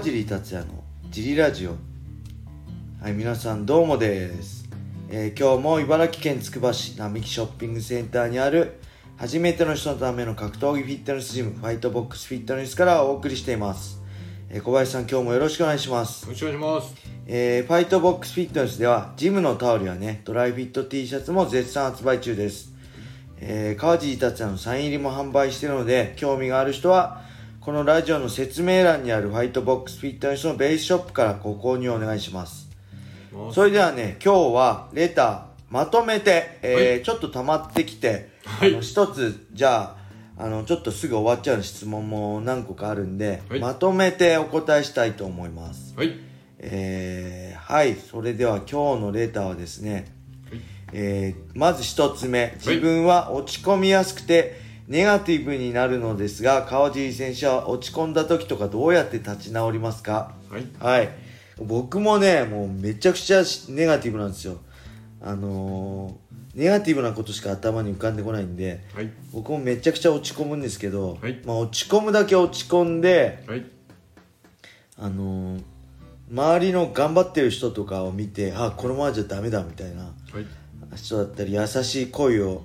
川尻達也のジリラジオ。はい皆さんどうもです、えー今日も茨城県つくば市並木ショッピングセンターにある初めての人のための格闘技フィットネスジムファイトボックスフィットネスからお送りしています、えー小林さん今日もよろしくお願いします。よろしくお願いします。えーファイトボックスフィットネスではジムのタオルやねドライフィット T シャツも絶賛発売中です、えー川尻達也のサイン入りも販売しているので興味がある人はこのラジオの説明欄にあるファイトボックスフィットネスのベースショップからご購入お願いします。それではね今日はレターまとめて、えーはい。ちょっと溜まってきて、はい。あの一つじゃああのちょっとすぐ終わっちゃう質問も何個かあるんで、はい。まとめてお答えしたいと思います。はい。えーはい、それでは今日のレターはですね、えーまず一つ目、自分は落ち込みやすくてネガティブになるのですが、川尻選手は落ち込んだ時とかどうやって立ち直りますか？はい。はい。僕もね、もうめちゃくちゃネガティブなんですよ。あのーネガティブなことしか頭に浮かんでこないんで、はい。僕もめちゃくちゃ落ち込むんですけど、はいまあ落ち込むだけ落ち込んで、はい。あのー周りの頑張ってる人とかを見てあこのままじゃダメだみたいなはい。人だったり優しい声を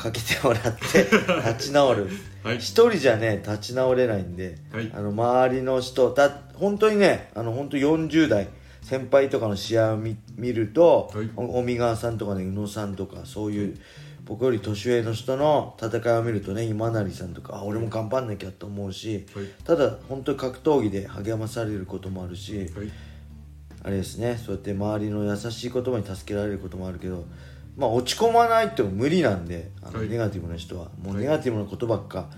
かけてもらって 立ち直る。はい。一人じゃね立ち直れないんで、はい。あの周りの人だ本当にねあの本当40代先輩とかの試合を見見ると、はい。お尾身川さんとかね宇野さんとかそういう僕より年上の人の戦いを見るとね今成さんとかあ俺も頑張んなきゃと思うし、はい。ただ本当に格闘技で励まされることもあるし、はい。あれですねそうやって周りの優しい言葉に助けられることもあるけどまあ落ち込まないっても無理なんであの、はい。ネガティブな人は。もうはいネガティブなことばっか、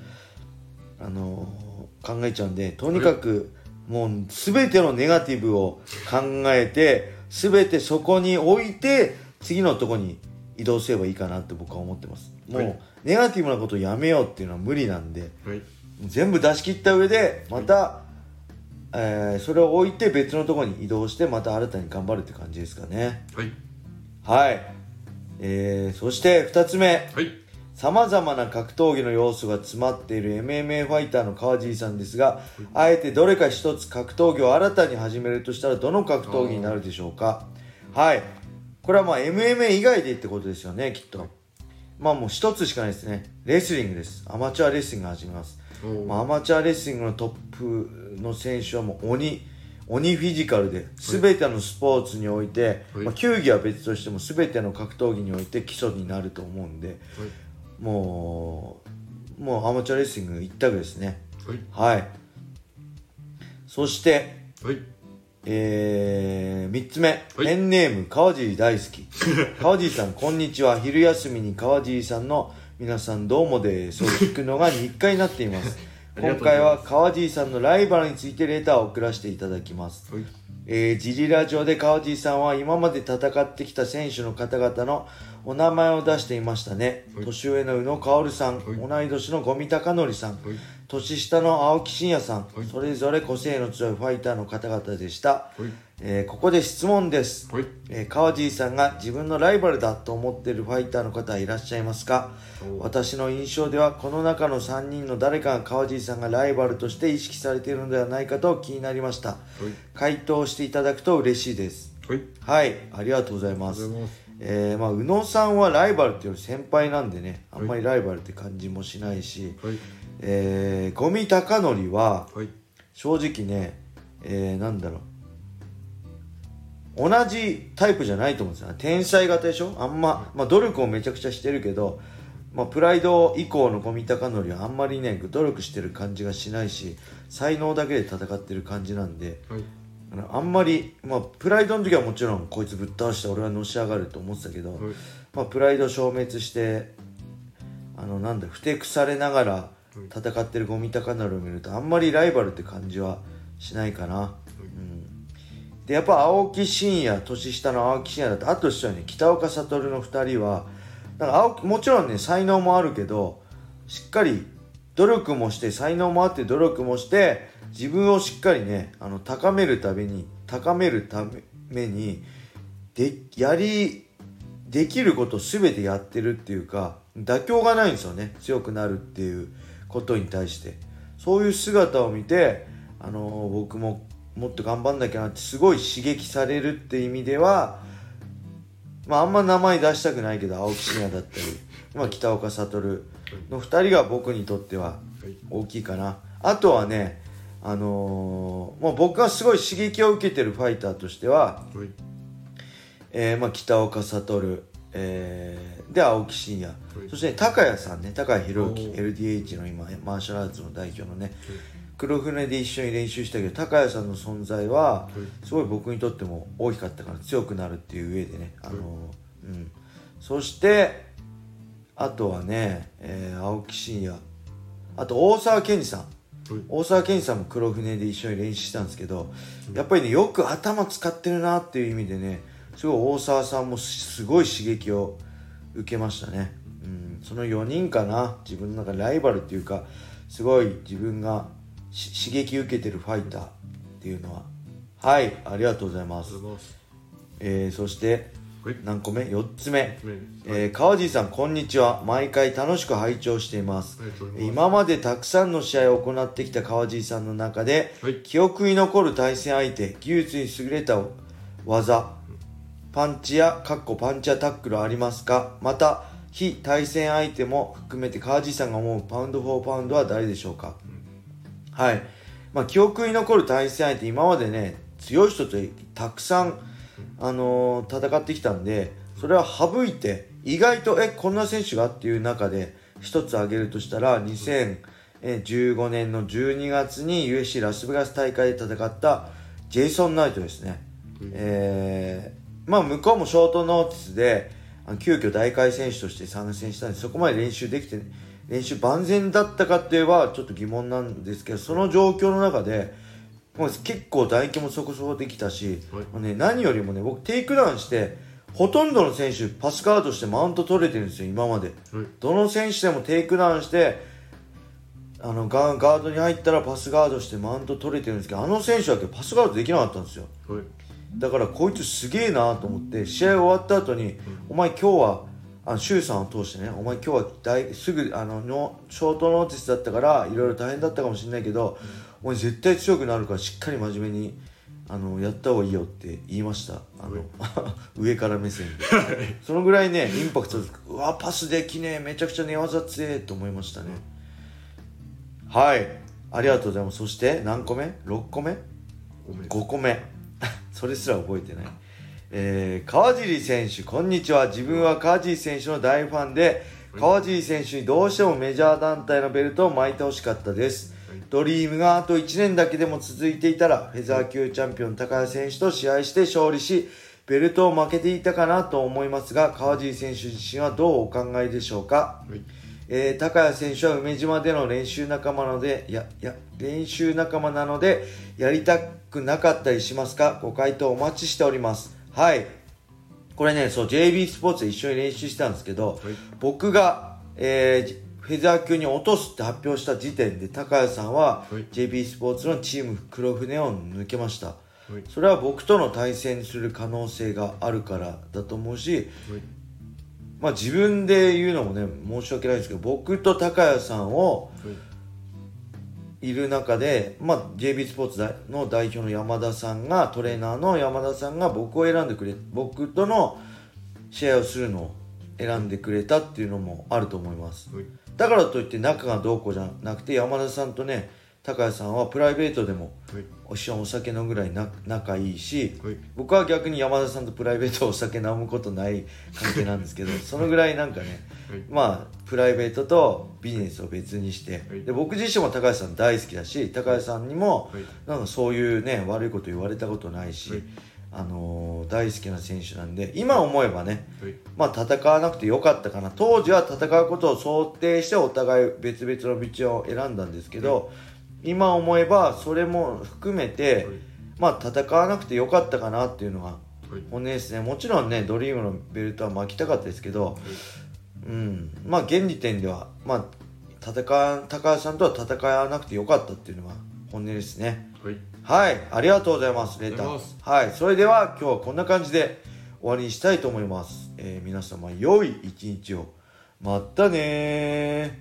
あのー考えちゃうんでとにかくもう全てのネガティブを考えて全てそこに置いて次のとこに移動すればいいかなって僕は思ってます。もう、はいネガティブなことをやめようっていうのは無理なんではい。全部出し切った上でまた、えーそれを置いて別のところに移動してまた新たに頑張るって感じですかね。はい。はい、えーそして2つ目。はい。さまざまな格闘技の要素が詰まっている MMA ファイターの川尻さんですがあえてどれか一つ格闘技を新たに始めるとしたらどの格闘技になるでしょうか？はい。これはまあ MMA 以外でってことですよねきっと。まあもう一つしかないですね。レスリングです。アマチュアレスリング始めます。まあ、アマチュアレスリングのトップの選手はもう鬼鬼フィジカルで全てのスポーツにおいて、はい。まあ、球技は別としても全ての格闘技において基礎になると思うんではい。もうもうアマチュアレスリング一択ですね。はい。はい。そしてはい。えー、3つ目、はい。ペンネーム川尻大好き。川尻さんこんにちは。昼休みに川尻さんの皆さんどうもです。を聞くのが日課になっています今回は川尻さんのライバルについてレターを送らせていただきます。はい。えー、ジリラジオで川尻さんは今まで戦ってきた選手の方々のお名前を出していましたね、はい。年上の宇野薫さん、はい。同い年の五味隆則さん、はい。年下の青木真也さん、はい。それぞれ個性の強いファイターの方々でした、はい。えーここで質問です、はい。えー川尻さんが自分のライバルだと思っているファイターの方はいらっしゃいますか？お。私の印象ではこの中の3人の誰かが川尻さんがライバルとして意識されているのではないかと気になりました。はい。回答していただくと嬉しいです。はい。はい。ありがとうございますえーまあ、宇野さんはライバルっていうより先輩なんでねあんまりライバルって感じもしないし、はい。えー、五味隆則ははい。正直ね、えー、なんだろう同じタイプじゃないと思うんですよ天才型でしょ？あんま、まあ、努力をめちゃくちゃしてるけど、まあ、プライド以降の五味隆則はあんまりね努力してる感じがしないし才能だけで戦ってる感じなんではい。あのあんまり、まあ、プライドの時はもちろんこいつぶっ倒して俺はのし上がると思ってたけど、はい。まあ、プライド消滅してあのなんだふてくされながら戦ってる五味隆則を見るとあんまりライバルって感じはしないかな、うん、でやっぱ青木真也年下の青木真也だとあと一緒にね北岡悟の2人はなんか青木もちろんね才能もあるけどしっかり努力もして才能もあって努力もして自分をしっかりねあの高めるために高めるためにでやりできることを全てやってるっていうか妥協がないんですよね。強くなるっていうことに対して。そういう姿を見て、あの僕ももっと頑張んなきゃなってすごい刺激されるって意味ではまああんま名前出したくないけど青木真也だったり、まあ、北岡悟の2人が僕にとっては大きいかな。あとはねあのー、もう僕がすごい刺激を受けてるファイターとしては、えー、まあ北岡悟えー、で青木真也、そして高谷さんね高谷宏之 LDH の今マーシャルアーツの代表のね、黒船で一緒に練習したけど高谷さんの存在はすごい僕にとっても大きかったから強くなるっていう上でね、あのうん、そしてあとはね、えー、青木真也。あと大沢健二さん大沢健二さんも黒船で一緒に練習したんですけどやっぱりねよく頭使ってるなっていう意味でねすごい大沢さんもすごい刺激を受けましたね、うん、その4人かな自分の中でライバルっていうかすごい自分が刺激受けてるファイターっていうのは。はいありがとうございます。えー、そして何個目 ?4 つ目、えー、川地さんこんにちは。毎回楽しく拝聴しています。今までたくさんの試合を行ってきた川地さんの中で、はい、記憶に残る対戦相手技術に優れた技パンチやかっこパンチやタックルありますか？また非対戦相手も含めて川地さんが思うパウンド・フォー・パウンドは誰でしょうか、はい。まあ、記憶に残る対戦相手、今までね、強い人とたくさん、あのー、戦ってきたんで、それは省いて、意外と、え、こんな選手がっていう中で、一つ挙げるとしたら、2015年の12月に USC ラスベガス大会で戦ったジェイソン・ナイトですね。えー、まあ、向こうもショートノーティスで、急遽大会選手として参戦したんで、そこまで練習できて、練習万全だったかって言えばちょっと疑問なんですけどその状況の中でもう結構打撃もそこそこできたし、はい、ね、何よりもね僕テイクダウンしてほとんどの選手パスガードしてマウント取れてるんですよ今まで、はい、どの選手でもテイクダウンしてあのガガードに入ったらパスガードしてマウント取れてるんですけどあの選手だけパスガードできなかったんですよ、はい、だからこいつすげえなと思って試合終わった後に、お前今日はあの周さんを通してねお前今日は大すぐあのの short notice だったからいろいろ大変だったかもしれないけど、うん、お前絶対強くなるからしっかり真面目にあのやった方がいいよって言いました。あの 上から目線で。そのぐらいねインパクトうわパスできねえ。めちゃくちゃ寝技強えと思いましたね。はい。ありがとうございます。そして何個目 ?6 個目 ?5 個目。それすら覚えてない。えー、川尻選手、こんにちは。自分は川尻選手の大ファンで、川尻選手にどうしてもメジャー団体のベルトを巻いてほしかったです。ドリームがあと1年だけでも続いていたら、フェザー級チャンピオン高谷選手と試合して勝利し、ベルトを負けていたかなと思いますが、川尻選手自身はどうお考えでしょうか、はい、えー、高谷選手は梅島での練習仲間なので、いや、いや、練習仲間なので、やりたくなかったりしますか？ご回答お待ちしております。はい。これね、そう、JB スポーツで一緒に練習したんですけど、はい、僕が、えー、フェザー級に落とすって発表した時点で、高谷さんは、JB スポーツのチーム黒船を抜けました。それは僕との対戦する可能性があるからだと思うし、まあ自分で言うのもね、申し訳ないですけど、僕と高谷さんを、い。る中で、まあ、JB スポーツの代表の山田さんがトレーナーの山田さんが僕を選んでくれ僕との試合をするのを選んでくれたっていうのもあると思います、だからといって仲がどうこうじゃなくて山田さんとね高谷さんはプライベートでも一緒にお酒飲むぐらい仲いいし、僕は逆に山田さんとプライベートお酒飲むことない関係なんですけどそのぐらいなんかね、まあプライベートとビジネスを別にして、で僕自身も高橋さん大好きだし高橋さんにもなんかそういうね悪いこと言われたことないし、あのー、大好きな選手なんで今思えばね、まあ戦わなくてよかったかな。当時は戦うことを想定してお互い別々の道を選んだんですけど、今思えばそれも含めて、まあ戦わなくてよかったかなっていうのが本音ですね。もちろんねドリームのベルトは巻きたかったですけど、うん。まあ現時点ではまあ戦高橋さんとは戦わなくてよかったっていうのが本音ですね。はい、ありがとうございますレター。はい。それでは今日はこんな感じで終わりにしたいと思います、えー、皆様良い一日を。またね